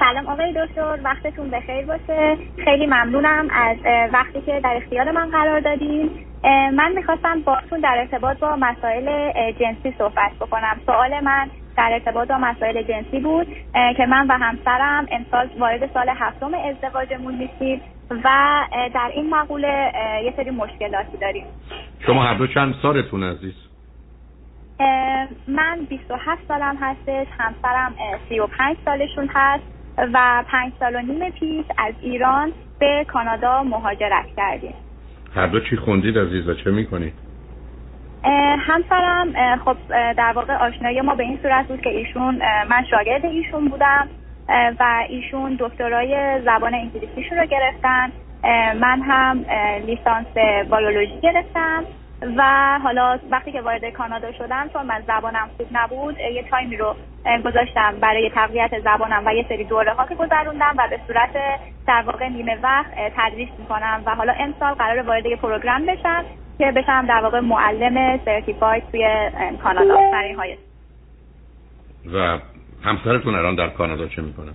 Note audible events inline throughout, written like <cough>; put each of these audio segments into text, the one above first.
سلام آقای دکتر وقتتون بخیر باشه. خیلی ممنونم از وقتی که در اختیار من قرار دادین. من می‌خواستم باتون در ارتباط با مسائل جنسی صحبت بکنم. سوال من در ارتباط با مسائل جنسی بود که من و همسرم امسال وارد سال هفتم ازدواجمون نیستیم و در این مقوله یه سری مشکلاتی داریم. شما هر دو چند سالتون عزیز؟ من 27 سالم هستش همسرم 35 سالشون هست و پنج سال و نیم پیش از ایران به کانادا مهاجرت کردیم هر دو چی خوندید عزیز و چه می‌کنید؟ همسرم خب در واقع آشنایی ما به این صورت بود که ایشون من شاگرد ایشون بودم و ایشون دکترای زبان انگلیسیشون رو گرفتن من هم لیسانس بیولوژی گرفتم و حالا وقتی که وارد کانادا شدم چون من زبانم خوب نبود یه تایمی رو گذاشتم برای تقویت زبانم و یه سری دوره ها که گذروندم و به صورت در واقع نیمه وقت تدریس می‌کنم و حالا امسال قرار وارد یه پروگرام بشم که بشم در واقع معلم سرتیفاید توی کانادا. برای های و همسرتون الان در کانادا چه می‌کنه؟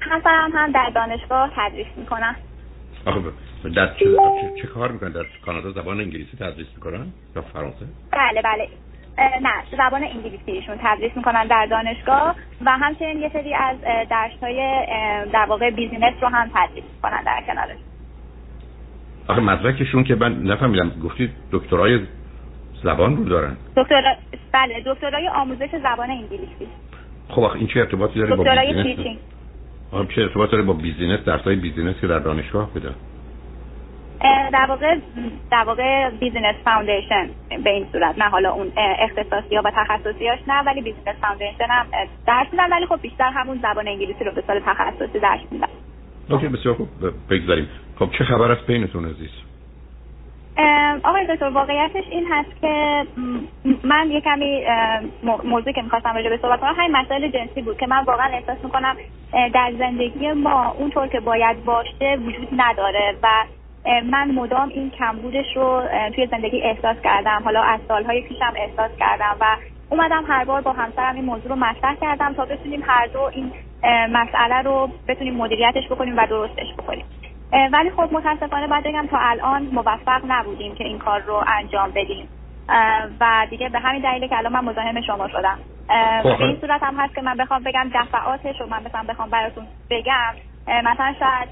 همسرم هم در دانشگاه تدریس می‌کنم آخه در چه, چه کار می‌کنن؟ در کانادا زبان انگلیسی تدریس می‌کنن؟ یا فرانسه؟ بله بله. نه زبان انگلیسیشون تدریس می‌کنن در دانشگاه و همچنین یه سری از درس های در واقع business رو هم تدریس می‌کنن در کنارش. آخه مدرکشون که من نفهمیدم گفتید دکترای زبان رو دارن. دکتر بله دکترای آموزش زبان انگلیسی. خب آخه این چه ارتباطی داره با business؟ چه ارتباط داره با business درسای business که در دانشگاه بده در واقع در واقع business foundation به این صورت نه حالا اون اختصاصی ها و تخصصیاش نه ولی business foundation هم درس میدن ولی خب بیشتر همون زبان انگلیسی رو به سال تخصصی درس میدن. OK بسیار خوب بگذاریم. خب چه خبر از بینتون عزیز؟ آقای دکتر واقعیتش این هست که من یه کمی موضوع که می‌خواستم راجع به صحبت کنم همین مسائل جنسی بود که من واقعا احساس می‌کنم در زندگی ما اونطور که باید باشه وجود نداره و من مدام این کمبودش رو توی زندگی احساس کردم. حالا از سالهای پیشم احساس کردم و اومدم هر بار با همسرم این موضوع رو مطرح کردم تا بتونیم هر دو این مسئله رو بتونیم مدیریتش بکنیم و درستش بکنیم. ولی خب متاسفانه باید بگم تا الان موفق نبودیم که این کار رو انجام بدیم. و دیگه به همین دلیله که الان من مزاحم شما شدم. خب، به این صورت هم هست که من بخوام بگم دفعاتش رو من مثلا بخوام براتون بگم. مثلا شاید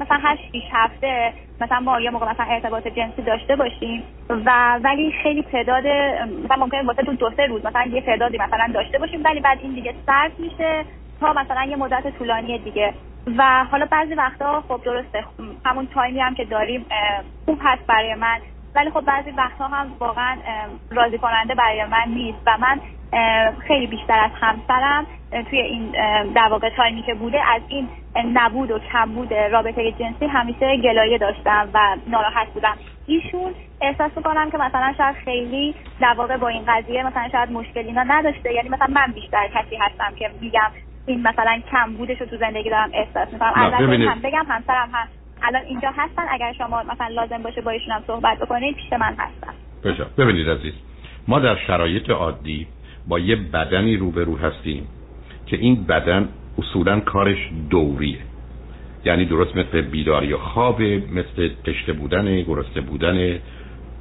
مثلا شیش هفته مثلا ما یه موقع مثلا ارتباط جنسی داشته باشیم و ولی خیلی تعداد مثلا ممکنه واسه تو دو سه روز مثلا یه تعدادی مثلا داشته باشیم ولی بعد این دیگه سرد میشه تا مثلا یه مدت طولانی دیگه. و حالا بعضی وقتا خب درسته همون تایمی هم که داریم خوب هست برای من ولی خب بعضی وقتها هم واقعا راضی کننده برای من نیست. و من خیلی بیشتر از همسرم توی این در واقع تایمی که بوده از این نبود و کمبود رابطه جنسی همیشه گلایه داشتم و ناراحت بودم. ایشون احساس می‌کنم که مثلا شاید خیلی در واقع با این قضیه مثلا شاید مشکلی نداشته. یعنی مثلا من بیشتر کسی هستم که میگم این مثلا کم بودش رو تو زندگی دارم احساس می‌کنم. البته هم بگم همسرم هست الان اینجا هستن. اگر شما مثلا لازم باشه با ایشون هم صحبت بکنید پیش من هستن. ببینید عزیز. ما در شرایط عادی با یه بدنی روبرو هستیم که این بدن اصولا کارش دوریه. یعنی درست مثل بیداری و خواب مثل تشته بودن گرسته بودن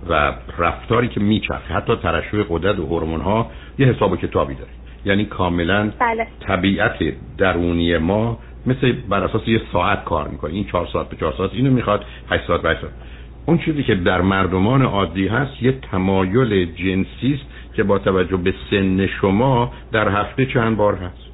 و رفتاری که میچرخه. حتی ترشح قدرت و هورمون ها یه حساب و کتابی داره. یعنی کاملا بله. طبیعت درونی ما مثل بر اساس یه ساعت کار می‌کنه. این چهار ساعت به چهار ساعت اینو می‌خواد هشت ساعت به ساعت. اون چیزی که در مردمان عادی هست یه تمایل جنسی است که با توجه به سن شما در هفته چند بار هست.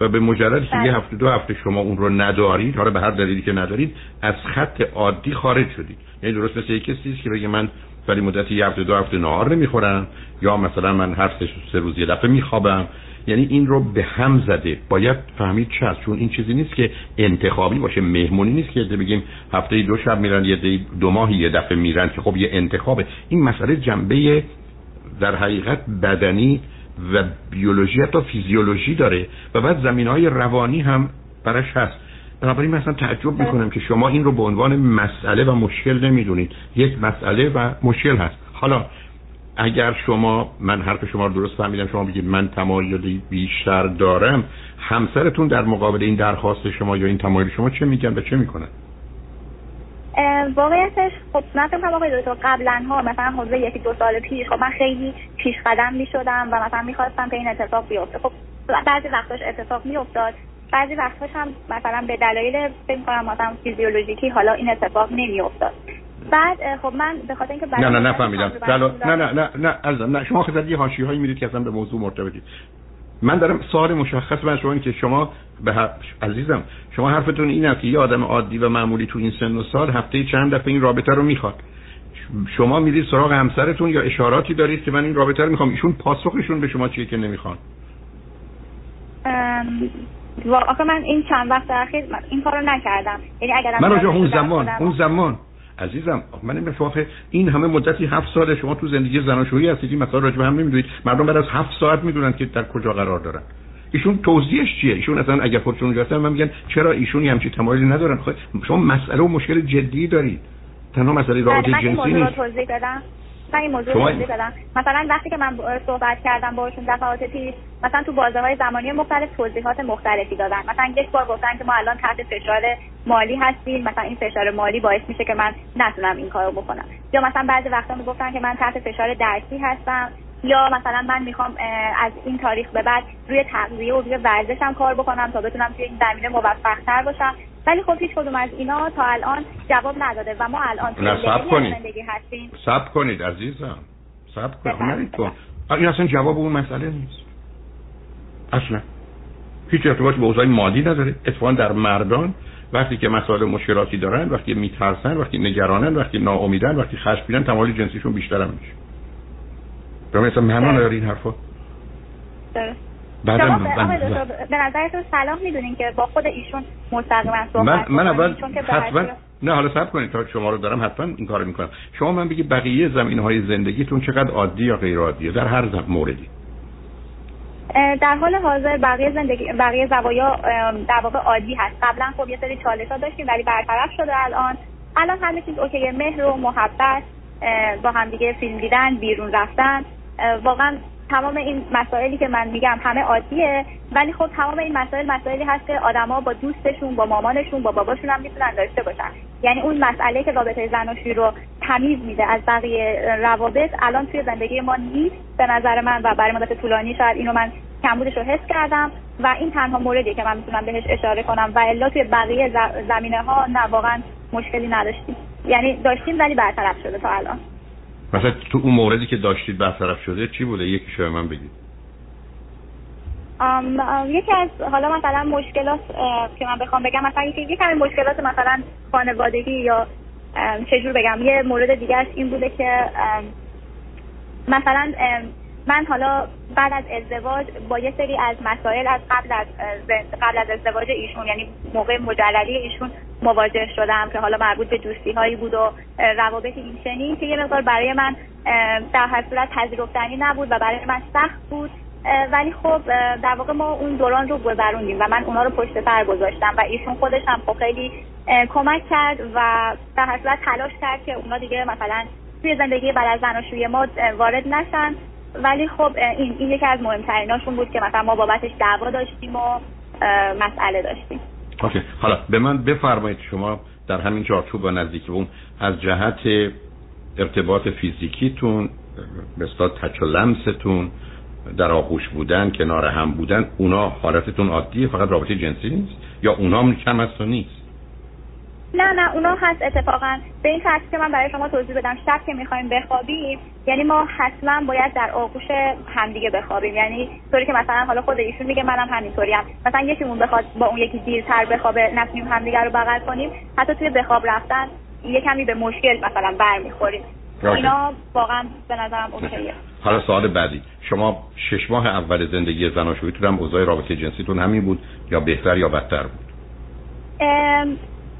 و به مجرد که یه بله. هفته دو هفته شما اون رو ندارید حالا به هر دلیلی که ندارید از خط عادی خارج شدید. یعنی درست مثل یک کسی که بگه من ولی مدت یه هفته دو هفته نهار نمی‌خورم یا مثلا من هر سه روز یه دفعه میخوابم. یعنی این رو به هم زده. باید فهمید چه هست چون این چیزی نیست که انتخابی باشه مهمونی نیست که بگیم هفته دو شب میرن یه دو ماهی یه دفعه میرن که خب یه انتخابه. این مسئله جنبه در حقیقت بدنی و بیولوژی حتی فیزیولوژی داره و بعد زمین های روانی هم برش هست. بنابراین مثلا تعجب می‌کنم که شما این رو به عنوان مسئله و مشکل نمی‌دونید. یک مسئله و مشکل هست. حالا اگر شما من حرف شما رو درست فهمیدم شما بگید من تمایلی بیشتر دارم همسرتون در مقابل این درخواست شما یا این تمایل شما چه میگن و چه می‌کنن؟ واقعیتش خب من فکر کنم آقای دکتر قبلا ها مثلا حدود یکی دو سال پیش خب من خیلی پیش قدم می شدم و مثلا می‌خواستم که این اتفاق بیفته. خب بعضی وقتاش اتفاق میافتاد بعضی وقتاش هم مثلا به دلایل فکر کنم مثلا فیزیولوژیکی حالا این اتفاق نمیافتاد. بعد خب من به خاطر اینکه نه نه نفهمیدم. نه نه نه نه نه نه. شما خیلی یه حاشیه‌ای میرید که اصلا به موضوع مرتبطی. من دارم سوال مشخص من شما این که شما به عزیزم شما حرفتون این است که یه آدم عادی و معمولی تو این سن و سال هفته چند دفعه این رابطه رو می‌خواد. شما میرید سراغ همسرتون یا اشاراتی دارید که من این رابطه رو می‌خوام؟ ایشون پاسخشون به شما چیه که نمی‌خوان؟ آخه من این چند وقت اخیر این کارو نکردم. یعنی اگر من اون زمان اون زمان. عزیزم من این این همه مدتی هفت سال شما تو زندگی زناشویی هستید این مثلا راجع به هم نمی‌دونید. مردم بعد از هفت ساعت می‌دونن که در کجا قرار دارن. ایشون توضیحش چیه؟ ایشون اصلا اگر خودشون اونجا هستن من میگن چرا ایشون همچی تمایلی ندارن؟ خب شما مسئله و مشکل جدی دارید. تنها مسئله رابطه جنسی نیست. من این موضوع. بدم. مثلا وقتی که من صحبت کردم باشون دفعات پیش مثلا تو بازه های زمانی مختلف توضیحات مختلفی دادن. مثلا یک بار گفتن که ما الان تحت فشار مالی هستیم. مثلا این فشار مالی باعث میشه که من نتونم این کارو بکنم. یا مثلا بعضی وقتا می‌گفتن که من تحت فشار درسی هستم. یا مثلا من می‌خوام از این تاریخ به بعد روی تغذیه و روی ورزشم کار بکنم تا بتونم توی این زمینه موفقتر باشم. ولی خب هیچ کدوم از اینا تا الان جواب نداده و ما الان توی زندگی هستیم. سب کنید عزیزم. سب کنید. خب کن این اصلا جواب اون مسئله نیست. اصلا. هیچ ارتباطی به اوضاع مادی نداره. اتفاقا در مردان وقتی که مسائل مشکلاتی دارن وقتی میترسن وقتی نگرانن وقتی ناامیدن وقتی خشمگینن تمایل جنسیشون بیشتر هم میشه. به مثلا معنی داره این حرفا؟ بعد به نظرتون سلام می‌دونین که با خود ایشون مستقیما صحبت من من اول حتما نه حالا صبر کنید تا شما رو دارم حتما این کارو می‌کنم. شما من بگید بقیه زمین های زندگیتون چقدر عادی یا غیر عادیه در هر زمین موردی. در حال حاضر بقیه زندگی بقیه زوایا در واقع عادی هست. قبلا خب یه سری چالش ها داشتیم ولی برطرف شده الان الان همه چیز اوکی مهر و محبت با هم دیگه فیلم دیدن بیرون رفتن. واقعا تمام این مسائلی که من میگم همه عادیه ولی خب تمام این مسائل مسائلی هست که آدما با دوستشون با مامانشون با باباشون هم می‌تونن داشته باشن. یعنی اون مسئله که رابطه زناشویی رو تمیز میده از بقیه روابط الان توی زندگی ما نیست به نظر من و برای مدت طولانی شاید اینو من کمبودش رو حس کردم و این تنها موردی که من می‌تونم بهش اشاره کنم و الا توی بقیه زمینه ها نه واقعا مشکلی نداشتیم. یعنی داشتیم ولی برطرف شده تا الان. مثلا تو اون موردی که داشتید برطرف شده چی بوده؟ یکی شما من بگید. یکی از حالا مثلا مشکلات که من بخوام بگم مثلا یکی یکی از مشکلات مثلا خانوادگی یا چجور بگم یه مورد دیگه این بوده که مثلا من حالا بعد از ازدواج با یه سری از مسائل از قبل از قبل از ازدواج ایشون یعنی موقع مجللی ایشون مواجه شدم که حالا مربوط به دوستی هایی بود و روابط این که یه مقدار برای من در هر صورت پذیرفتنی نبود و برای من سخت بود. ولی خب در واقع ما اون دوران رو گذروندیم و من اونا رو پشت سر گذاشتم و ایشون خودش هم خب خیلی کمک کرد و در هر صورت تلاش کرد که اونا دیگه مثلا توی زندگی بعد از زناشویی ما وارد نشن. ولی خب این این یکی از مهمتریناشون بود که مثلا ما بابتش دعوا داشتیم و مسئله داشتیم. اوکی. حالا به من بفرمایید شما در همین چارچوب و نزدیکی اون از جهت ارتباط فیزیکیتون مثلا تچ و لمستون در آغوش بودن کنار هم بودن اونا حالتتون عادیه فقط رابطه جنسی نیست؟ یا اونا هم کم است و نیست؟ نه نه اونا هست اتفاقا. به این ترتیب که من برای شما توضیح بدم شب که می‌خوایم بخوابیم یعنی ما حتما باید در آغوش همدیگه بخوابیم. یعنی طوری که مثلا حالا خود ایشون میگه منم همینطوریم. مثلا یکیمون بخواد با اون یکی دیرتر بخوابه نتونیم همدیگه رو بغل کنیم. حتی توی بخواب رفتن یه کمی به مشکل مثلا برمیخوریم. اینا واقعا به نظرم اوکیه. حالا سوال بعدی. شما شش ماه اول زندگی زناشوییتون هم اوضاع رابطه جنسیتون همین بود یا بهتر یا بدتر بود؟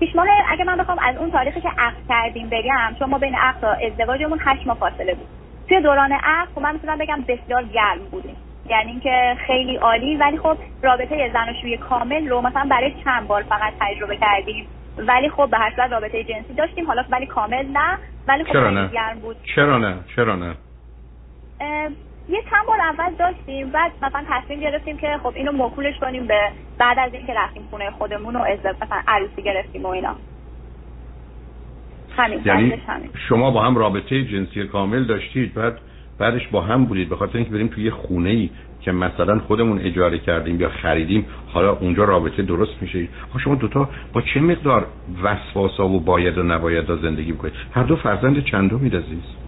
پیش ماه اگه من بخوام از اون تاریخی که عقد کردیم بگم چون ما بین عقد تا ازدواجمون هشت ماه فاصله بود. توی دوران عقد خب من می‌تونم بگم بسیار گرم بودیم. یعنی اینکه خیلی عالی ولی خب رابطه زناشویی کامل رو مثلا برای چند بار فقط تجربه کردیم. ولی خب به هر صورت رابطه جنسی داشتیم حالا ولی کامل نه ولی خب چرا نه؟ گرم بود. چرا نه؟ چرا نه؟ یه چند بار اول داشتیم بعد مثلا تصمیم گرفتیم که خب اینو موکولش کنیم به بعد از اینکه رفتیم خونه خودمون و ازدواج مثلا عروسی گرفتیم و اینا. همین یعنی شما با هم رابطه جنسی کامل داشتید بعد بعدش با هم بودید به خاطر اینکه بریم توی خونه ای که مثلا خودمون اجاره کردیم یا خریدیم حالا اونجا رابطه درست میشه. شما دوتا با چه مقدار وسواسا و باید و نباید زندگی می‌کنید؟ هر دو فرزند چندمی عزیز؟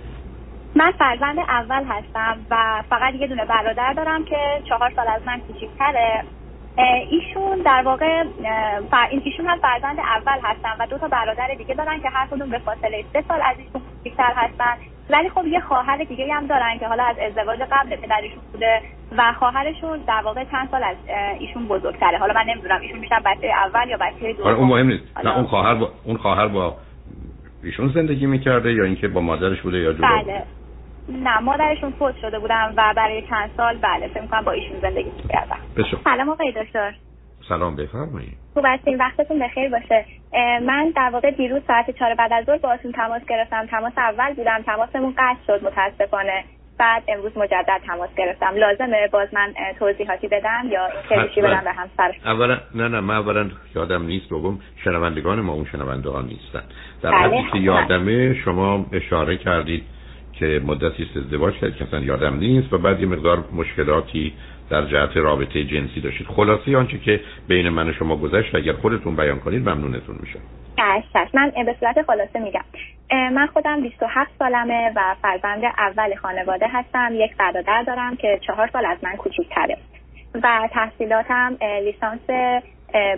من فرزند اول هستم و فقط یه دونه برادر دارم که چهار سال از من کوچیک‌تره. ایشون در واقع ایشون هم فرزند اول هستن و دو تا برادر دیگه دارن که هر کدوم به فاصله سه سال از ایشون کوچیک‌تر هستن. ولی خب یه خواهر دیگه هم دارن که حالا از ازدواج قبل پدرشون بوده و خواهرشون در واقع چند سال از ایشون بزرگتره. حالا من نمی‌دونم ایشون میشن بچه اول یا بچه دوم. اون مهم نیست. نه اون خواهر با اون خواهر با ایشون زندگی می‌کرده یا اینکه با مادرش بوده یا جدا؟ بله. نه مادرشون فوت شده بودم و برای چند سال بله فکر می‌کنم با ایشون زندگی می‌کردم سلام آقای دکتر. سلام بفرمایید. خوب هستین؟ وقتتون بخیر باشه. من در واقع دیروز ساعت چهار بعد از ظهر باهاتون تماس گرفتم. تماس اول بودم. تماسمون قطع شد متاسفانه. بعد امروز مجدد تماس گرفتم. لازمه باز من توضیحاتی بدم یا اینکه بدم به همسر اولا نه نه من اولا یادم نیست. بگم شنوندگان ما اون شنونده ها نیستن. در بله، حالی که یادمه شما اشاره کردید که مدتی است ازدواج کرد که اصلا یادم نیست. و بعد یه مقدار مشکلاتی در جهت رابطه جنسی داشتید. خلاصه آنچه که بین من و شما گذشت اگر خودتون بیان کنید ممنونتون میشم. من به صورت خلاصه میگم. من خودم 27 سالمه و فرزند اول خانواده هستم. یک برادر دارم که چهار سال از من کوچیکتره و تحصیلاتم لیسانس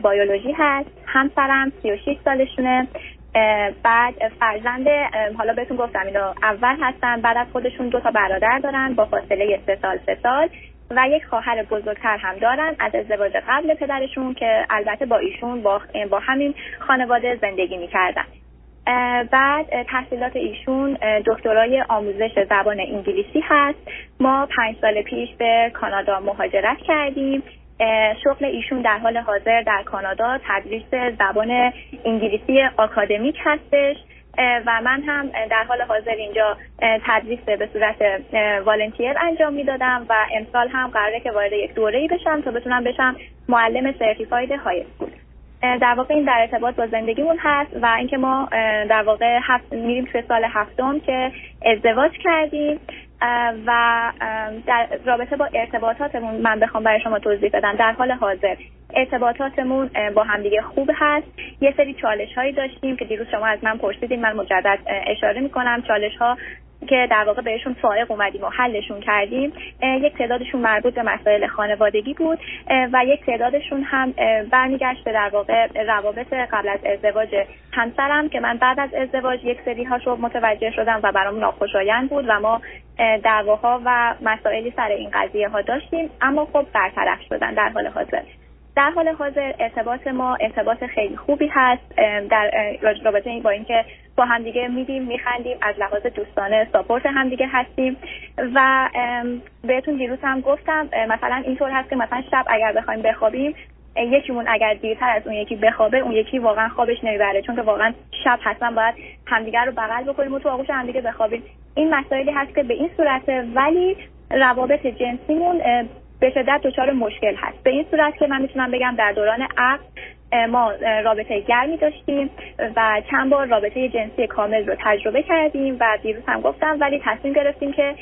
بیولوژی هست. همسرم 36 سالشونه. بعد فرزند حالا بهتون گفتم اینو اول هستن بعد از خودشون دو تا برادر دارن با فاصله سه سال سه سال و یک خواهر بزرگتر هم دارن از ازدواج قبل پدرشون که البته با ایشون با, با همین خانواده زندگی می‌کردن. بعد تحصیلات ایشون دکترای آموزش زبان انگلیسی هست. ما پنج سال پیش به کانادا مهاجرت کردیم. شغل ایشون در حال حاضر در کانادا تدریس زبان انگلیسی آکادمیک هستش و من هم در حال حاضر اینجا تدریس به صورت والنتیر انجام می‌دادم و امسال هم قراره که وارد یک دوره‌ای بشم تا بتونم بشم معلم سرتیفاید های اسکول. در واقع این در ارتباط با زندگیمون هست و اینکه ما در واقع هفت میریم توی سال هفتم که ازدواج کردیم. و در رابطه با ارتباطاتمون من بخوام برای شما توضیح بدم. در حال حاضر ارتباطاتمون با همدیگه خوب هست. یه سری چالش هایی داشتیم که دیروز شما از من پرسیدیم من مجدد اشاره می‌کنم. چالش ها که در واقع بهشون فائق اومدیم و حلشون کردیم یک تعدادشون مربوط به مسائل خانوادگی بود و یک تعدادشون هم برمیگشت به در واقع روابط قبل از ازدواج همسرم که من بعد از ازدواج یک سری هاشو متوجه شدم و برام ناخوشایند بود و ما دعواها و مسائلی سر این قضیه ها داشتیم اما خب برطرف شدن در حال حاضر. در حال حاضر ارتباط ما ارتباط خیلی خوبی هست در رابطه با اینکه با همدیگه میدیم میخندیم از لحاظ دوستانه ساپورت همدیگه هستیم و بهتون دیروز هم گفتم مثلا اینطور هست که مثلا شب اگر بخوایم بخوابیم یکیمون اگر دیرتر از اون یکی بخوابه اون یکی واقعا خوابش نمی‌بره چون که واقعا شب حتما باید همدیگه رو بغل بکنیم و تو آغوش همدیگه بخوابیم. این مسائلی هست که به این صورته ولی روابط جنسیمون به شدت دچار مشکل هست. به این صورت که من می‌تونم بگم در دوران عقل ما رابطه گرمی داشتیم و چند بار رابطه جنسی کامل رو تجربه کردیم و دیروز هم گفتم ولی تصمیم گرفتیم که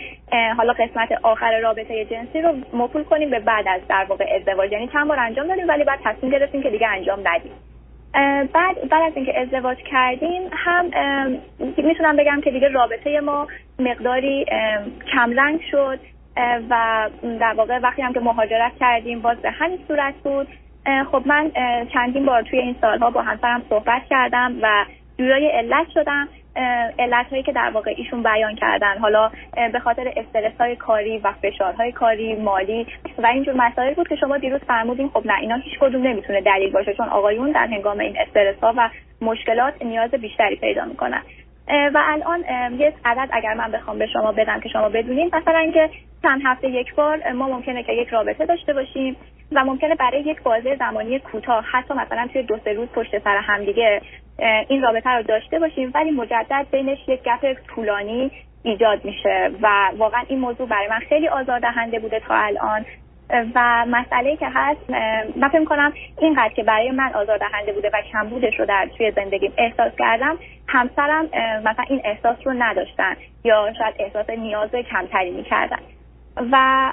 حالا قسمت آخر رابطه جنسی رو مکول کنیم به بعد از در واقع ازدواج. یعنی چند بار انجام دادیم ولی بعد تصمیم گرفتیم که دیگه انجام ندیم. بعد بعد از اینکه ازدواج کردیم هم می‌تونم بگم که دیگه رابطه ما مقداری کمرنگ شد و در واقع وقتی هم که مهاجرت کردیم باز به همین صورت بود. خب من چندین بار توی این سالها با همسرم صحبت کردم و جورای علت شدم. علت هایی که در واقع ایشون بیان کردن. حالا به خاطر استرس های کاری و فشارهای کاری مالی و اینجور مسائل بود که شما دیروز فرمودین خب نه اینا هیچ کدوم نمی‌تونه دلیل باشه چون آقایون در هنگام این استرس ها و مشکلات نیاز بیشتری پیدا می‌کنن. و الان یه عدد اگر من بخوام به شما بدم که شما بدونین مثلا که چند هفته یک بار ما ممکنه که یک رابطه داشته باشیم. و ممکنه برای یک بازه زمانی کوتاه حتی مثلا توی دو سه روز پشت سر هم دیگه این رابطه رو داشته باشیم. ولی مجدد بینش یک گپ طولانی ایجاد میشه و واقعا این موضوع برای من خیلی آزاردهنده بوده تا الان. و مسئله که هست من فکر کنم اینقدر که برای من آزاردهنده بوده و کمبودش رو در توی زندگیم احساس کردم همسرم مثلا این احساس رو نداشتن یا شاید احساس نیاز کمتری می‌کردن. و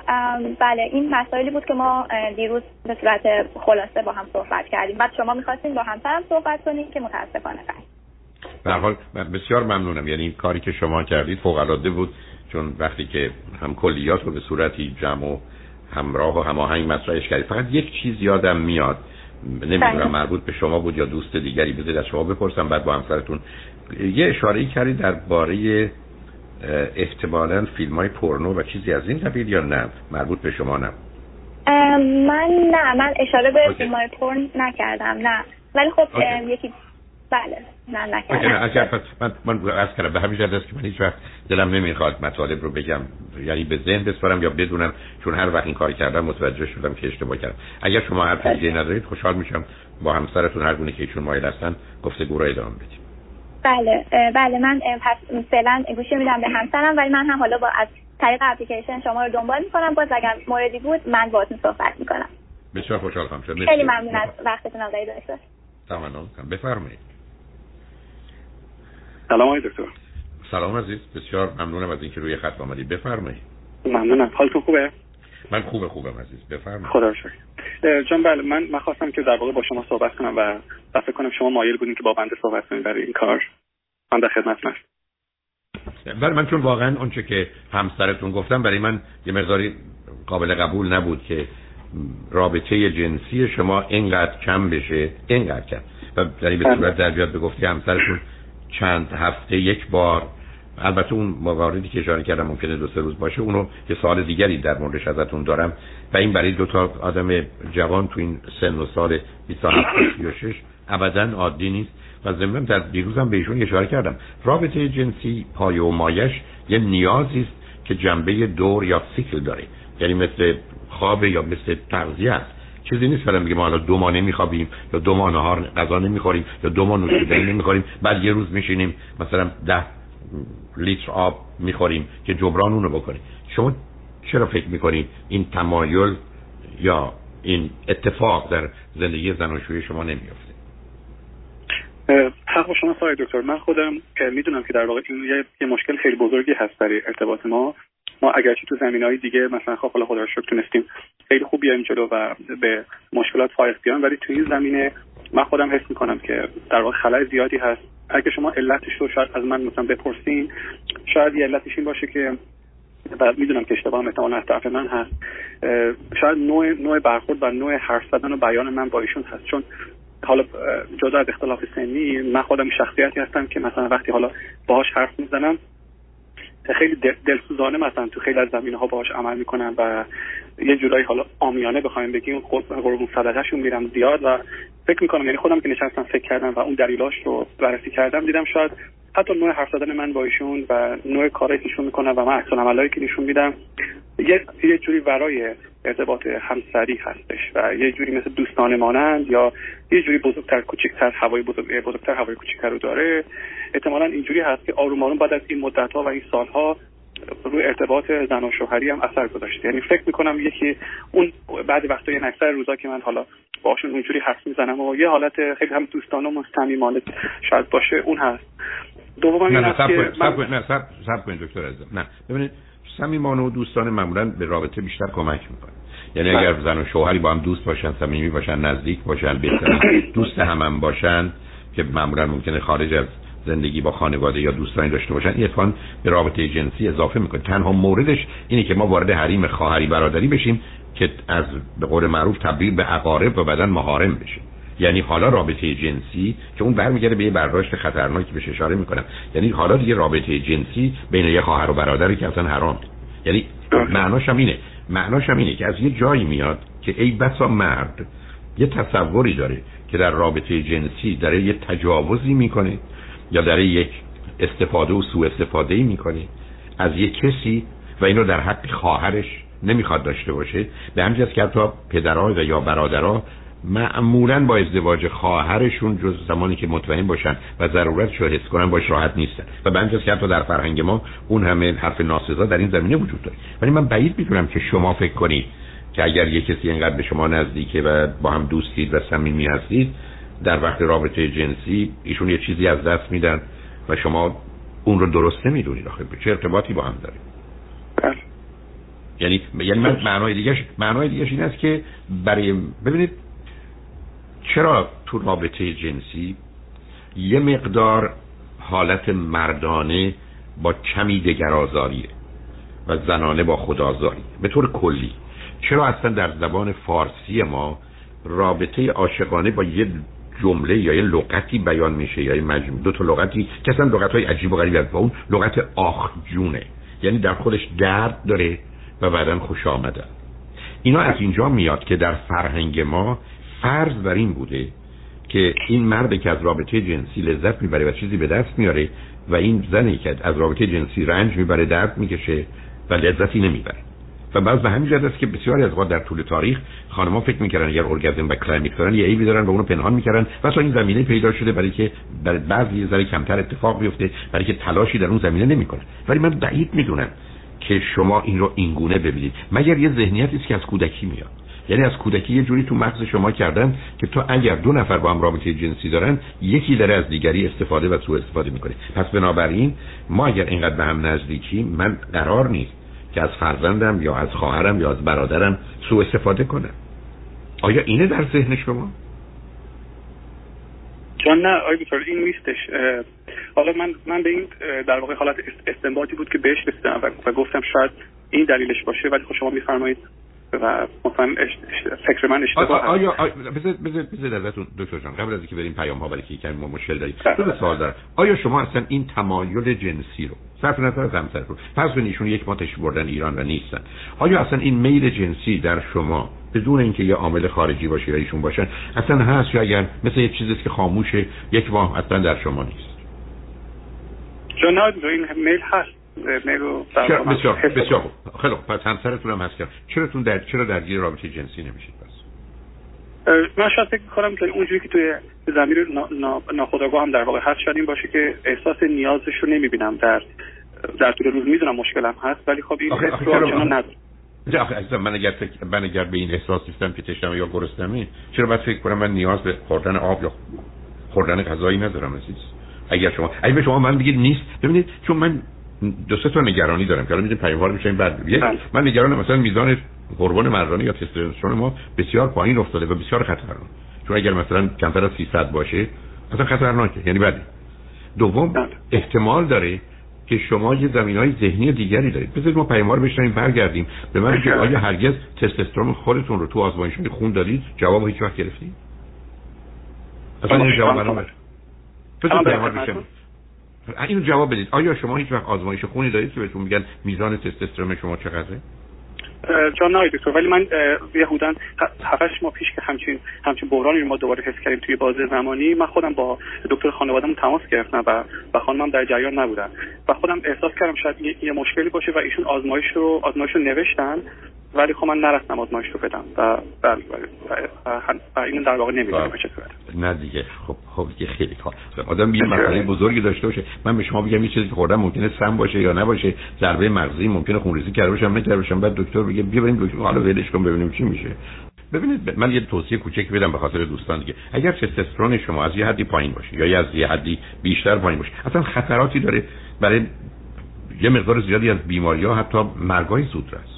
بله این مسائلی بود که ما دیروز به صورت خلاصه با هم صحبت کردیم. بعد شما می‌خواستین با همسرم صحبت کنیم که متاسفانه به حال بسیار ممنونم. یعنی این کاری که شما کردید فوق العاده بود چون وقتی که هم کلیات رو به صورتی جمع و همراه و هماهنگ مطرحش کردید فقط یک چیز یادم میاد. نمی‌دونم بله. مربوط به شما بود یا دوست دیگری بذارید از شما بپرسم بعد با همسرتون. یه اشاره کردید درباره احتمالا فیلم های پورنو و چیزی از این قبیل یا نه؟ مربوط به شما نه؟ من نه من اشاره به فیلم های پورن نکردم نه. ولی خب یکی بله نه نکردم. من من از کردم به همین جهت که من هیچ وقت دلم نمی‌خواد مطالب رو بگم یعنی به ذهن بسپارم یا بدونم چون هر وقت این کار کردم متوجه شدم که اشتباه کردم. اگر شما هر دیگه ندارید خوشحال میشم با همسرتون هر گونه که ایشون مایل هستن گفتگو رو ادامه بدیم. بله بله من پس فعلا گوشی میدم به همسرم ولی من هم حالا با از طریق اپلیکیشن شما رو دنبال می‌کنم. باز اگر موردی بود من باهاتون صحبت می‌کنم. بسیار خوشحال خواهم خیلی ممنون از وقتتون آقای دکتر. تمام بفرمایید. سلام آقای دکتر. سلام عزیز. بسیار ممنونم از اینکه روی خط آمدید. بفرمایید. ممنونم. حالتون خوبه؟ من خوبه خوبم عزیز. بفرمایید. خدا شکر. جان بله من من خواستم که در واقع با شما صحبت کنم و فکر کنم شما مایل بودین که با بنده صحبت کنید برای این کار. من در خدمت هستم. بله من چون واقعا اونچه که همسرتون گفتم برای من یه مقداری قابل قبول نبود که رابطه جنسی شما اینقدر کم بشه اینقدر کم. و این به. صورت در بیاد به گفته همسرتون چند هفته یک بار. البته اون مواردی که اشاره کردم ممکنه دو سه روز باشه اونو یه سال دیگری در موردش ازتون دارم. و این برای دو تا آدم جوان تو این سن و سال 27 36 ابدا عادی نیست. و ضمن در دیروزم به ایشون اشاره کردم. رابطه جنسی پای و مایش یه نیازی است که جنبه دور یا سیکل داره. یعنی مثل خواب یا مثل تغذیه است. چیزی نیست برای میگه ما حالا دو ماه نمیخوابیم یا دو ماه نهار غذا نمی‌خوریم یا دو ماه نوشیدنی نمی‌خوریم. بعد یه روز میشینیم مثلا ده لیتر آب می‌خوریم که جبران اونو بکنیم شما چرا فکر می‌کنید این تمایل یا این اتفاق در زندگی زناشویی شما نمیافته؟ حق شما سای دکتر من خودم می‌دونم که در واقع این یه مشکل خیلی بزرگی هست برای ارتباط ما. ما اگرچه تو زمین های دیگه مثلا خب خدا شکر تونستیم خیلی خوب بیایم جلو و به مشکلات فائق بیان ولی تو این زمینه من خودم حس می‌کنم که در واقع خلای زیادی هست. اگه شما علتش رو شاید از من مثلا بپرسین شاید یه علتش این باشه که و می‌دونم که اشتباه احتمالا از طرف من هست. شاید نوع نوع برخورد و نوع حرف زدن و بیان من با ایشون هست. چون حالا جدا از اختلاف سنی من خودم شخصیتی هستم که مثلا وقتی حالا باهاش حرف می‌زنم خیلی دلسوزانه مثلا تو خیلی از زمینه ها باهاش عمل می‌کنم و یه جورایی حالا آمیانه بخوایم بگیم خود قربون صدقهشون میرم زیاد و فکر می‌کنم یعنی خودم که نشستم فکر کردم و اون دلیلاش رو بررسی کردم دیدم شاید حتی نوع حرف زدن من با ایشون و نوع کاری که ایشون می‌کنن و من عکس عملایی که نشون میدم یه یه جوری برای ارتباط همسری هستش و یه جوری مثل دوستانه مانند یا یه جوری بزرگتر کوچکتر هوای بزرگ بزرگتر هوای کوچکتر رو داره. احتمالا اینجوری هست که آروم آروم بعد از این مدت ها و این سالها روی ارتباط زن و شوهری هم اثر گذاشته. یعنی فکر می‌کنم یکی اون بعد وقتا یه اکثر روزا که من حالا باشون اونجوری حرف می‌زنم و یه حالت خیلی هم دوستانه و شاید باشه اون هست. دوم نه نه سب من... نه سب سب کنید دکتر عزیزم. نه. ببینید صمیمانه و دوستانه معمولا به رابطه بیشتر کمک می‌کنه یعنی بله. اگر زن و شوهری با هم دوست باشن صمیمی باشن نزدیک باشن بهتر <coughs> دوست هم, هم باشن که معمولا ممکنه خارج از زندگی با خانواده یا دوستانی داشته باشن این اتفاقا به رابطه جنسی اضافه می‌کنه. تنها موردش اینه که ما وارد حریم خواهری برادری بشیم که از به قول معروف تبدیل به عقارب و بدن محارم بشیم. یعنی حالا رابطه جنسی که اون برمیگرده به یه برداشت خطرناکی بهش اشاره می‌کنم. یعنی حالا دیگه رابطه جنسی بین یه خواهر و برادری که اصلا حرام. یعنی معناش هم اینه. معناش هم اینه که از یه جایی میاد که ای بسا مرد یه تصوری داره که در رابطه جنسی داره یه تجاوزی می‌کنه یا در یک استفاده و سوء استفاده می‌کنه از یک کسی و اینو در حق خواهرش نمی‌خواد داشته باشه. به همین که حتی پدرها و یا برادرها معمولا با ازدواج خواهرشون جز زمانی که مطمئن باشن و ضرورت رو حس کنن باش راحت نیستن. و به که حتی در فرهنگ ما اون همه حرف ناسزا در این زمینه وجود داره. ولی من بعید می‌دونم که شما فکر کنید که اگر یه کسی اینقدر به شما نزدیکه و با هم دوستید و صمیمی هستید در وقت رابطه جنسی ایشون یه چیزی از دست میدن و شما اون رو درست نمی‌دونید آخه. چه ارتباطی با هم داره بله. یعنی یعنی من معنای دیگه معنای دیگه این است که برای ببینید چرا تو رابطه جنسی یه مقدار حالت مردانه با کمی دگرازاریه و زنانه با خدازاری به طور کلی. چرا اصلا در زبان فارسی ما رابطه عاشقانه با یه جمله یا یه لغتی بیان میشه یا یه مجموع دو تا لغتی که اصلا لغت های عجیب و غریبی و اون لغت آخ جونه یعنی در خودش درد داره و بعدا خوش آمده اینا از اینجا میاد که در فرهنگ ما فرض بر این بوده که این مرد که از رابطه جنسی لذت می‌بره و چیزی به دست میاره و این زنی که از رابطه جنسی رنج می‌بره درد می‌کشه و لذتی نمی‌بره. و بعض به همین جهت است که بسیاری از اوقات در طول تاریخ خانم‌ها فکر می‌کردن اگر ارگازم و climax دارن یه عیبی دارن و اونو پنهان می‌کردن. و اصلا این زمینه پیدا شده برای که برای بعضی یه ذره کمتر اتفاق بیفته برای که تلاشی در اون زمینه نمی‌کنن. ولی من بعید می‌دونم که شما این رو اینگونه ببینید. مگر یه ذهنیتی است که از کودکی میاد؟ یعنی از کودکی یه جوری تو مغز شما کردن که تو اگر دو نفر با هم رابطه جنسی دارن یکی داره از دیگری استفاده و سوء استفاده می‌کنه. پس بنابراین ما اگر اینقدر به هم نزدیکیم من قرار نیست که از فرزندم یا از خواهرم یا از برادرم سوء استفاده کنم. آیا اینه در ذهن شما؟ چون نه آی این نیستش. حالا من من به این در واقع حالت استنباطی بود که بهش رسیدم و, گفتم شاید این دلیلش باشه ولی خب شما میفرمایید و مثلا فکر من اشتباه آیا بذار ازتون دکتر جان قبل از اینکه بریم پیام ها برای که کمی ما مشکل داریم. بله. دو سوال دارم. آیا شما اصلا این تمایل جنسی رو صرف نظر از همسرتون پس به ایشون یک ماتش بردن ایران و نیستن. آیا اصلا این میل جنسی در شما بدون اینکه یه عامل خارجی باشه یا ایشون باشن اصلا هست یا اگر مثل یه چیزی که خاموشه یک ماه اصلا در شما نیست؟ چون این میل هست. میرو بسیار بسیار خیلی پس همسرتون هم هست چرا تون در چرا درگیر رابطه جنسی نمیشید پس؟ من شاید فکر کنم که اونجوری که توی زمین ناخودآگاه هم در واقع هست شاید این باشه که احساس نیازش رو نمی‌بینم. در در طول روز می‌دونم مشکلم هست ولی خب این حس رو چنان ندارم. آخه عزیزم من اگر فکر من اگر به این احساس نیستم که تشنم یا گرسنمی چرا باید فکر کنم من نیاز به خوردن آب یا خوردن غذایی ندارم عزیز؟ اگر شما اگه شما من بگید نیست ببینید چون من دو سه تا نگرانی دارم که الان میگیم پیاموار میشیم بعد یک بله. من نگرانم مثلا میزان هورمون مردانه یا تستوسترون ما بسیار پایین افتاده و بسیار خطرناک. چون اگر مثلا کمتر از 300 باشه اصلا خطرناکه. یعنی بعد دوم بله. احتمال داره که شما یه زمین های ذهنی دیگری دارید. بذارید ما پیاموار بشنیم برگردیم. به من که آیا هرگز تستوسترون خودتون رو تو آزمایش خون دادید؟ جواب هیچ وقت گرفتید؟ اصلا این جواب الان اینو جواب بدید. آیا شما هیچ وقت آزمایش خونی دارید که بهتون میگن میزان تستوسترون شما چقدره؟ جان نه دکتر ولی من یهودن هفتش ماه پیش که همچین همچین بحرانی رو ما دوباره حس کردیم توی بازه زمانی من خودم با دکتر خانواده‌مون تماس گرفتم و و خانمم در جریان نبودن. و خودم احساس کردم شاید یه, مشکلی باشه و ایشون آزمایش رو آزمایش رو نوشتن. ولی خب من نرفتم آزمایش رو بدم و و, و, اینو در واقع نمی‌دونم چه نه دیگه. خب خب دیگه خیلی کار. آدم یه مسئله بزرگی داشته باشه. من به شما بگم یه چیزی که خوردم ممکنه سم باشه یا نباشه. ضربه مغزی ممکنه خونریزی کرده باشم نکرده باشم. بعد دکتر بگه بیا بریم دکتر. حالا ولش کن ببینیم چی میشه. ببینید من یه توصیه کوچک بدم به خاطر دوستان دیگه. اگر تستوسترون شما از یه حدی پایین باشه یا از یه حدی بیشتر پایین باشه اصلا خطراتی داره. برای یه مقدار زیادی از بیماری ها حتی مرگای زودرس.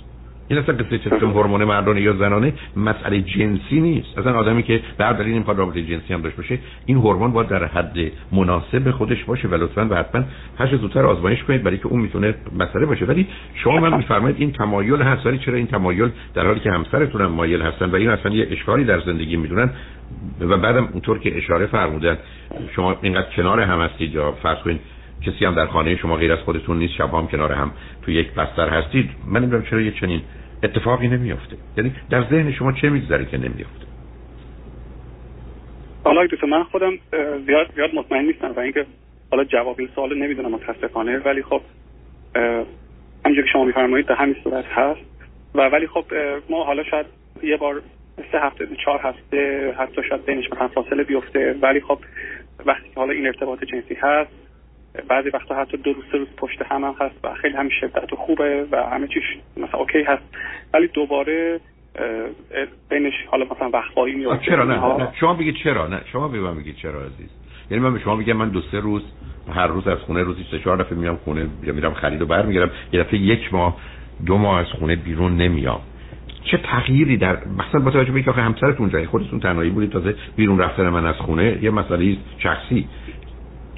این اصلا قصه چطور هورمون مردانه یا زنانه مسئله جنسی نیست. اصلا آدمی که در دلیل نمی‌خواد رابطه جنسی هم داشته باشه این هورمون باید در حد مناسب خودش باشه و لطفا و حتما هر زودتر آزمایش کنید برای که اون می‌تونه مسئله باشه. ولی شما من میفرمایید این تمایل هست ولی چرا این تمایل در حالی که همسرتون هم مایل هستن و این اصلا یه اشکالی در زندگی می‌دونن؟ و بعدم اونطور که اشاره فرمودن شما اینقدر کنار هم هستید یا فرض کنید کسی هم در خانه شما غیر از خودتون نیست شب هم کنار هم تو یک بستر هستید. من نمی‌دونم چرا یه چنین اتفاقی نمیافته. یعنی در ذهن شما چه میگذره که نمیافته؟ حالا دوست من خودم زیاد زیاد مطمئن نیستم و اینکه حالا جواب این سوال نمی‌دونم متاسفانه ولی خب همینجور که شما میفرمایید به همین صورت هست. و ولی خب ما حالا شاید یه بار سه هفته چهار هفته حتی شاید بینش مثلا فاصله بیفته ولی خب وقتی که حالا این ارتباط جنسی هست بعضی وقتا حتی دو روز روز پشت هم, هم هست و خیلی هم شدت و خوبه و همه چیش مثلا اوکی هست. ولی دوباره بینش حالا مثلا وقفایی میفته چرا نه, نه شما بگید چرا؟ نه شما به من بگید چرا عزیز. یعنی من به شما میگم من دو سه روز هر روز از خونه روزی سه چهار دفعه میام خونه یا میرم خرید و برمیگردم یه دفعه یک ماه دو ماه از خونه بیرون نمیام. چه تغییری در مثلا با توجه به اینکه همسرتون جای خودتون تنهایی بودید تازه بیرون رفتن من از خونه یه مسئله شخصی.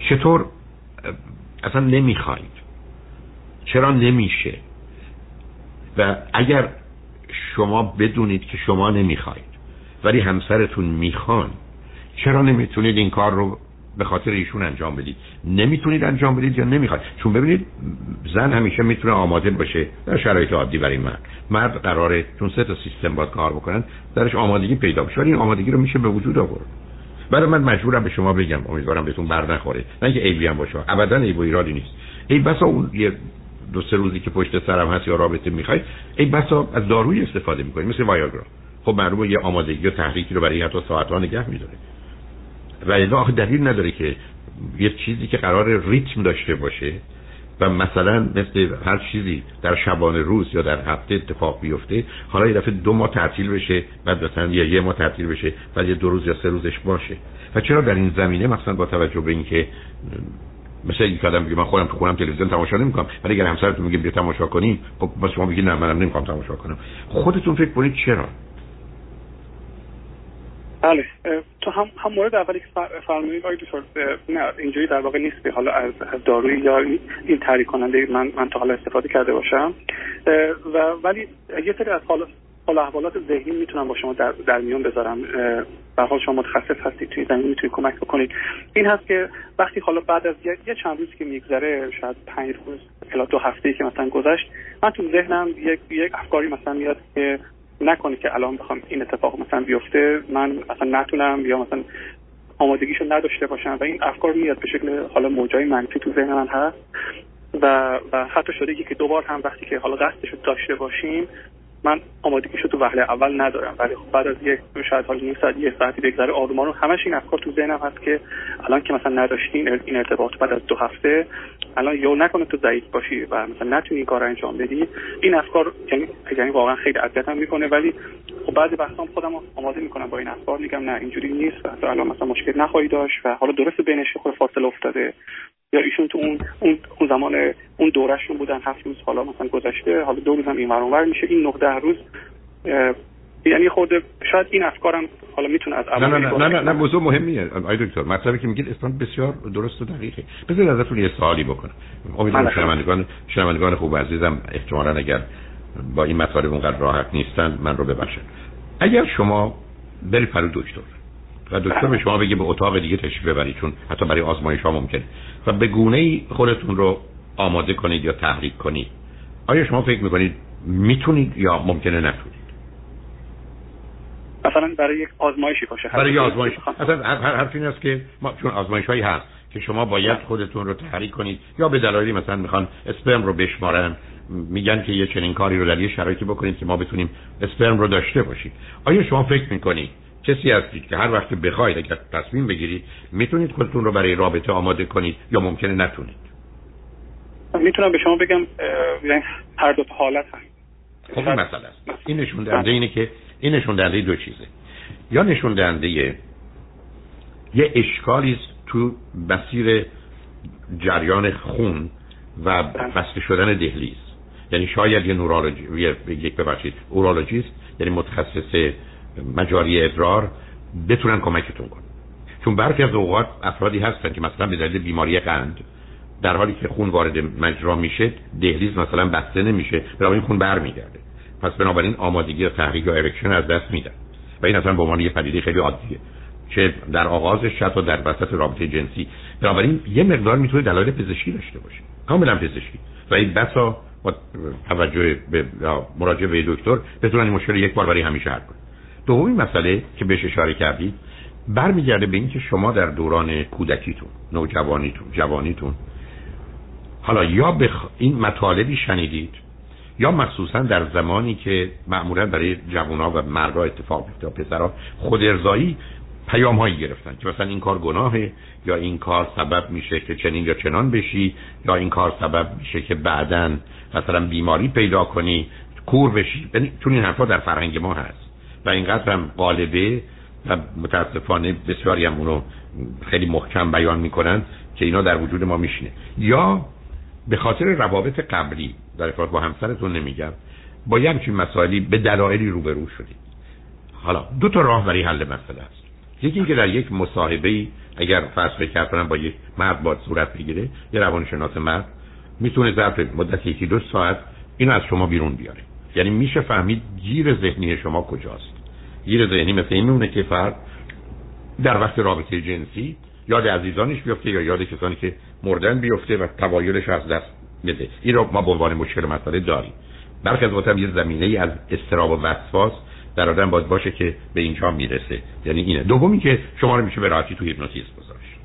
چطور اصلا نمی‌خواید. چرا نمیشه؟ و اگر شما بدونید که شما نمی‌خواید ولی همسرتون می‌خوان چرا نمی‌تونید این کار رو به خاطر ایشون انجام بدید؟ نمی‌تونید انجام بدید یا نمی‌خواید؟ چون ببینید زن همیشه می‌تونه آماده باشه در شرایط عادی برای مرد. مرد قراره چون سه تا سیستم باید کار بکنن درش آمادگی پیدا بشه. ولی این آمادگی رو میشه به وجود آورد. برای من مجبورم به شما بگم. امیدوارم بهتون بر نخوره. نه اینکه عیبی هم باشه. ابدا عیب و ایرادی نیست. ای بسا اون یه دو سه روزی که پشت سرم هست یا رابطه می‌خواید ای بسا از داروی استفاده می‌کنید مثل وایاگرا. خب معلومه یه آمادگی و تحریکی رو برای حتی ساعت‌ها نگه میداره. و الا دلیل نداره که یه چیزی که قرار ریتم داشته باشه و مثلا مثل هر چیزی در شبانه روز یا در هفته اتفاق بیفته حالا یه دفعه دو ماه تعطیل بشه بعد مثلا یا یه ماه تعطیل بشه بعد یه دو روز یا سه روزش باشه. و چرا در این زمینه؟ مثلا با توجه به اینکه مثل یک آدم بگه من خودم تو خونم تلویزیون تماشا نمی‌کنم ولی اگر همسرتون میگه بیا تماشا کنی خب شما میگی نه منم نمی‌خوام تماشا کنم. خودتون فکر کنید چرا؟ بله تو هم, هم مورد اولی که فرمودید آقای دکتر نه اینجوری در واقع نیست حالا از, داروی یا این تحریک کننده من من تا حالا استفاده کرده باشم. و ولی یه سری از حال حالا احوالات ذهنی می‌تونم با شما در, در میان بذارم. به حال شما متخصص هستید توی زمین می‌تونید کمک بکنید. این هست که وقتی حالا بعد از یه, یه چند روزی که میگذره شاید پنج روز الا دو هفته که مثلا گذشت من تو ذهنم یک یک افکاری مثلا میاد که نکنه که الان بخوام این اتفاق مثلا بیفته من مثلا نتونم یا مثلا آمادگیشو نداشته باشم و این افکار میاد به شکل حالا موجای منفی تو ذهن من هست. و و حتی شده که دوبار هم وقتی که حالا دستشو داشته باشیم من آمادگی شد تو وهله اول ندارم ولی خب بعد از یک شاید حال نیم ساعت یک ساعتی بگذره آرومان همش این افکار تو ذهنم هست که الان که مثلا نداشتین این ارتباط بعد از دو هفته الان یا نکنه تو ضعیف باشی و مثلا نتونی این کار انجام بدی. این افکار یعنی یعنی واقعا خیلی اذیتم می‌کنه ولی خب بعضی وقتا خودم آماده می‌کنم با این افکار. میگم نه اینجوری نیست و الان مثلا مشکل نخواهی داشت و حالا درست بینش خود فاصله افتاده. یا ایشون تو اون اون زمان اون دورشون بودن هفت روز حالا مثلا گذشته حالا دو روزم این ور میشه این نه روز یعنی خود شاید این افکارم حالا می‌تونه از اول نه نه نه نه, نه موضوع مهمیه. آقای دکتر مطلبی که میگید اصلا بسیار درست و دقیقه. بذارید ازتون یه سوالی بکنم. امیدوارم بله. شنوندگان شنوندگان خوب عزیزم احتمالاً اگر با این مطالب اونقدر راحت نیستن من رو ببخشید. اگر شما برید پرو دکتر. و دکتر به شما بگه به اتاق دیگه تشریف ببرید چون حتی برای آزمایش ها ممکنه. و به گونه ای خودتون رو آماده کنید یا تحریک کنید. آیا شما فکر می‌کنید می‌تونید یا ممکنه نتونید؟ مثلا برای یک آزمایشی باشه. برای یک آزمایش. اصلا هر حرف این است که ما چون آزمایش هایی هست که شما باید خودتون رو تحریک کنید یا به دلایلی مثلا می‌خوان اسپرم رو بشمارن میگن که یه چنین کاری رو در یه شرایطی بکنید که ما بتونیم اسپرم رو داشته باشید آیا شما فکر می‌کنید کسی هستید که هر وقت بخواید اگر تصمیم بگیرید می‌تونید خودتون رو برای رابطه آماده کنید یا ممکنه نتونید؟ می‌تونم به شما بگم یعنی هر دو حالت هست. خب این مسئله است. این نشون دهنده اینه که این نشون دهنده دو چیزه. یا نشون دهنده یه اشکالی است تو مسیر جریان خون و بسته شدن دهلیز. یعنی شاید یه نورولوژی یک ببخشید اورولوژیست یعنی متخصص مجاری ادرار بتونن کمکتون کنن. چون برخی از اوقات افرادی هستن که مثلا به دلیل بیماری قند در حالی که خون وارد مجرا میشه دهلیز مثلا بسته نمیشه این خون برمیگرده. پس بنابراین آمادگی یا تحریک یا ارکشن از دست میدن. و این اصلا به عنوان یه پدیده خیلی عادیه. چه در آغازش چه در وسط رابطه جنسی. بنابراین یه مقدار می‌تونه دلایل پزشکی داشته باشه. کاملا پزشکی. و این بسا با توجه به مراجعه به دکتر بتونن این مشکل یک بار برای همیشه حل کنن. دومی مسئله که بهش اشاره کردید برمیگرده به اینکه شما در دوران کودکیتون نوجوانیتون جوانیتون حالا یا بخ... این مطالبی شنیدید یا مخصوصا در زمانی که معمولا برای جوونا و مردا اتفاق میفته پسرها خود ارزایی پیام هایی گرفتن که مثلا این کار گناهه یا این کار سبب میشه که چنین یا چنان بشی یا این کار سبب میشه که بعدا مثلا بیماری پیدا کنی کور بشی. یعنی چون این حرفا در فرهنگ ما هست. و اینقدر هم غالبه و متاسفانه بسیاری هم اونو خیلی محکم بیان می‌کنن که اینا در وجود ما میشینه. یا به خاطر روابط قبلی در ارتباط با همسرتون نمیگم با یه همچین مسائلی به دلایلی روبرو شدید. حالا دو تا راه برای حل مسئله است. یکی اینکه در یک مصاحبه اگر فرض کنم با یک مرد با صورت بگیره یه روانشناس مرد می‌تونه ظرف مدت یکی دو ساعت اینو از شما بیرون بیاره. یعنی میشه فهمید گیر ذهنی شما کجاست. گیر ذهنی مثل این میمونه که فرد در وقت رابطه جنسی یاد عزیزانش بیفته یا یاد کسانی که مردن بیفته و توایلش از دست بده. این رو ما به عنوان مشکل مسئله داریم. برخی از وقت یه زمینه ای از استراب و وسواس در آدم باید باشه که به اینجا می‌رسه. یعنی اینه. دومی که شما رو میشه به راحتی تو هیپنوتیزم گذاشت.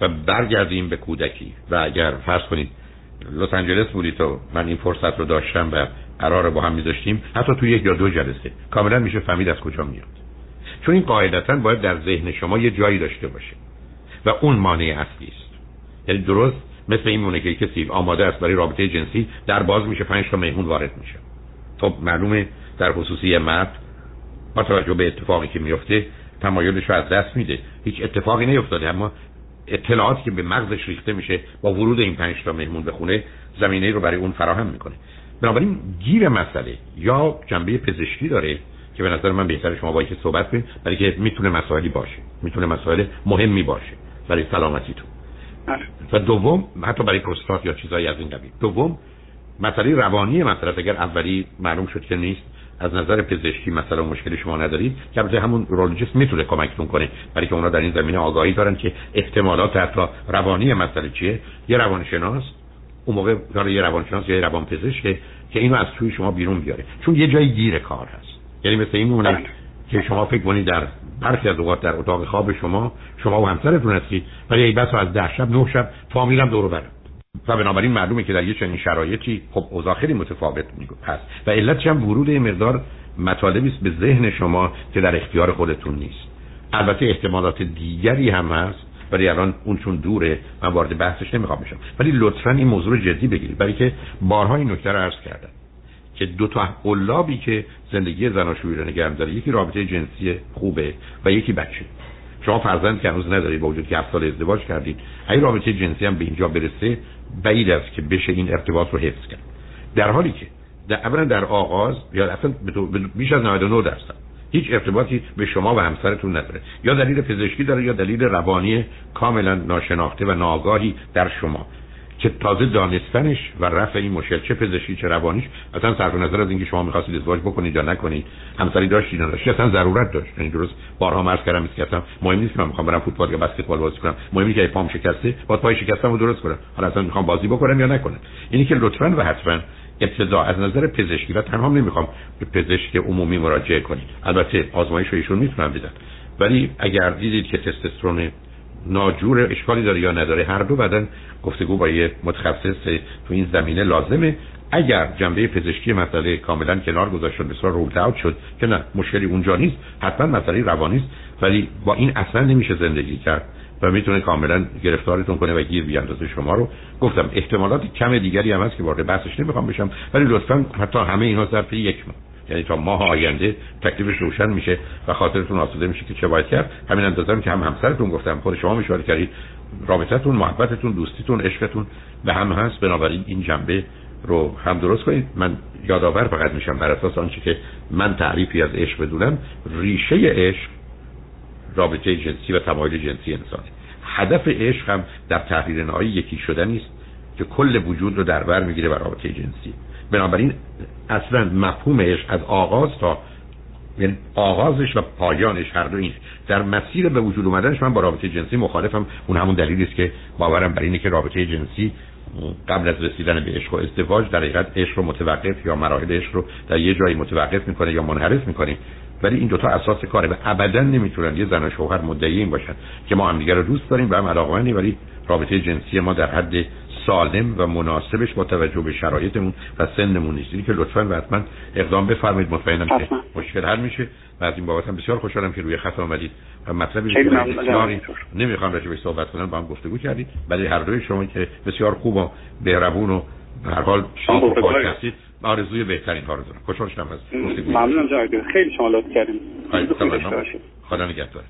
و برگردیم به کودکی. و اگر فرض کنید لس آنجلس بودید و من این فرصت رو داشتم و قرار با هم میذاشتیم حتی تو یک یا دو جلسه. کاملا میشه فهمید از کجا میاد. چون این قاعدتا باید در ذهن شما یه جایی داشته باشه. و اون مانع اصلی است. یعنی درست مثل این مونه که کسی آماده است برای رابطه جنسی در باز میشه پنج تا مهمون وارد میشه. خب معلومه در خصوصی مرد با توجه به اتفاقی که میفته تمایلش رو از دست میده. هیچ اتفاقی نیفتاده اما اطلاعاتی که به مغزش ریخته میشه با ورود این پنج تا مهمون به خونه زمینه رو برای اون فراهم می‌کنه. بنابراین گیر مسئله. یا جنبه پزشکی داره که به نظر من بهتر شما با صحبت کنید برای که می‌تونه مسائلی باشه می‌تونه مسائل مهمی باشه برای سلامتیتون. بله. و دوم حتی برای پروستات یا چیزایی از این قبیل. دوم مسئله روانی مثلا اگر اولی معلوم شد که نیست از نظر پزشکی مثلا مشکلی شما ندارید که البته همون رولوژیست می‌تونه کمکتون کنه برای که اونا در این زمینه آگاهی دارن که احتمالات حتی روانی مسئله چیه. یه روانشناس اون موقع کار یه روانشناس یا یه روانپزشک که اینو از توی شما بیرون بیاره. چون یه جای گیر کار هست. یعنی مثل این مونه که شما فکر کنید در برخی از اوقات در اتاق خواب شما شما و همسرتون هستید ولی ای بس از ده شب نه شب فامیلم دور برم و بنابراین معلومه که در یه چنین شرایطی خب اوضاع خیلی متفاوت هست. و علتش هم ورود مقدار مطالبی است به ذهن شما که در اختیار خودتون نیست. البته احتمالات دیگری هم هست ولی الان اون چون دوره من وارد بحثش نمی‌خوام بشم. ولی لطفا این موضوع رو جدی بگیرید. برای که بارها این نکته رو عرض کردم که دو تا قلابی که زندگی زناشویی رو نگه داره یکی رابطه جنسی خوبه و یکی بچه. شما فرزند که هنوز ندارید با وجود که هفت سال ازدواج کردید اگه رابطه جنسی هم به اینجا برسه بعید است که بشه این ارتباط رو حفظ کرد. در حالی که در اولا در آغاز یا اصلا بیش از 99 درصد هیچ ارتباطی به شما و همسرتون نداره. یا دلیل پزشکی داره یا دلیل روانی کاملا ناشناخته و ناآگاهی در شما. که تازه دانستنش و رفع این مشکل چه پزشکی چه روانیش اصلا صرف نظر از اینکه شما می‌خواستید ازدواج بکنید یا نکنید همسری داشتید یا داشتید اصلا ضرورت داشت. یعنی درست بارها مرز کردم که اصلا مهم نیست که من می‌خوام برم فوتبال یا بسکتبال بازی کنم. مهم که پام شکسته با پای شکستم رو درست کنم. حالا اصلا می‌خوام بازی بکنم یا نکنم. اینی که لطفا و حتما ابتدا از نظر پزشکی و تنها نمی‌خوام به پزشک عمومی مراجعه کنید. البته آزمایش رو ایشون می‌تونم بدن ولی اگر دیدید که تستوسترون ناجور اشکالی داره یا نداره هر دو بدن گفتگو با یه متخصص تو این زمینه لازمه. اگر جنبه پزشکی مسئله کاملا کنار گذاشت شد بسیار رولت اوت شد که نه مشکلی اونجا نیست حتما مسئله روانی است ولی با این اصلا نمیشه زندگی کرد. و می‌تونه کاملا گرفتارتون کنه و گیر بیاندازه شما رو. گفتم احتمالات کم دیگری هم هست که وارد بحثش نمی‌خوام بشم ولی لطفا حتی همه اینا ظرف یک ماه. یعنی تا ماه آینده تکلیفش روشن میشه و خاطرتون آسوده میشه که چه باید کرد. همین اندازه که هم همسرتون گفتم خود شما مشوره کردید. رابطتون محبتتون دوستیتون عشقتون به هم هست. بنابراین این جنبه رو هم درست کنید. من یادآور فقط میشم بر اساس آنچه که من تعریفی از عشق بدونم ریشه عشق رابطه جنسی و تمایل جنسی انسانه هدف عشق هم در تحریر نهایی یکی شدن نیست که کل وجود رو در بر می‌گیره بر رابطه جنسی. بنابراین اصلا مفهوم عشق از آغاز تا یعنی آغازش و پایانش هر دو این. در مسیر به وجود اومدنش من با رابطه جنسی مخالفم. اون همون دلیلی است که باورم بر اینه که رابطه جنسی قبل از رسیدن به عشق و ازدواج در حقیقت عشق رو متوقف یا مراحل عشق رو در یه جایی متوقف می‌کنه یا منحرف می‌کنه. ولی این دوتا اساس کاره و ابدا نمی‌تونن یه زن و شوهر مدعی این باشن که ما همدیگه رو دوست داریم و هم علاقمندیم ولی رابطه جنسی ما در حد سالم و مناسبش با توجه به شرایطمون و سنمون نیست. که لطفا و حتما اقدام بفرمایید. مطمئنم که مشکل حل میشه. و از این بابت هم بسیار خوشحالم که روی خط آمدید و مطلبی که بسیاری نمی‌خوام راجع به صحبت کنم با هم گفتگو کردید ولی هر دوی شما که بسیار خوب و بهربون و به هر حال شاد و پاک هستید آرزوی بهترین کارو دارم خوشحال شدم از ممنونم جناب خیلی شما لطف کردید خدا نگهدار.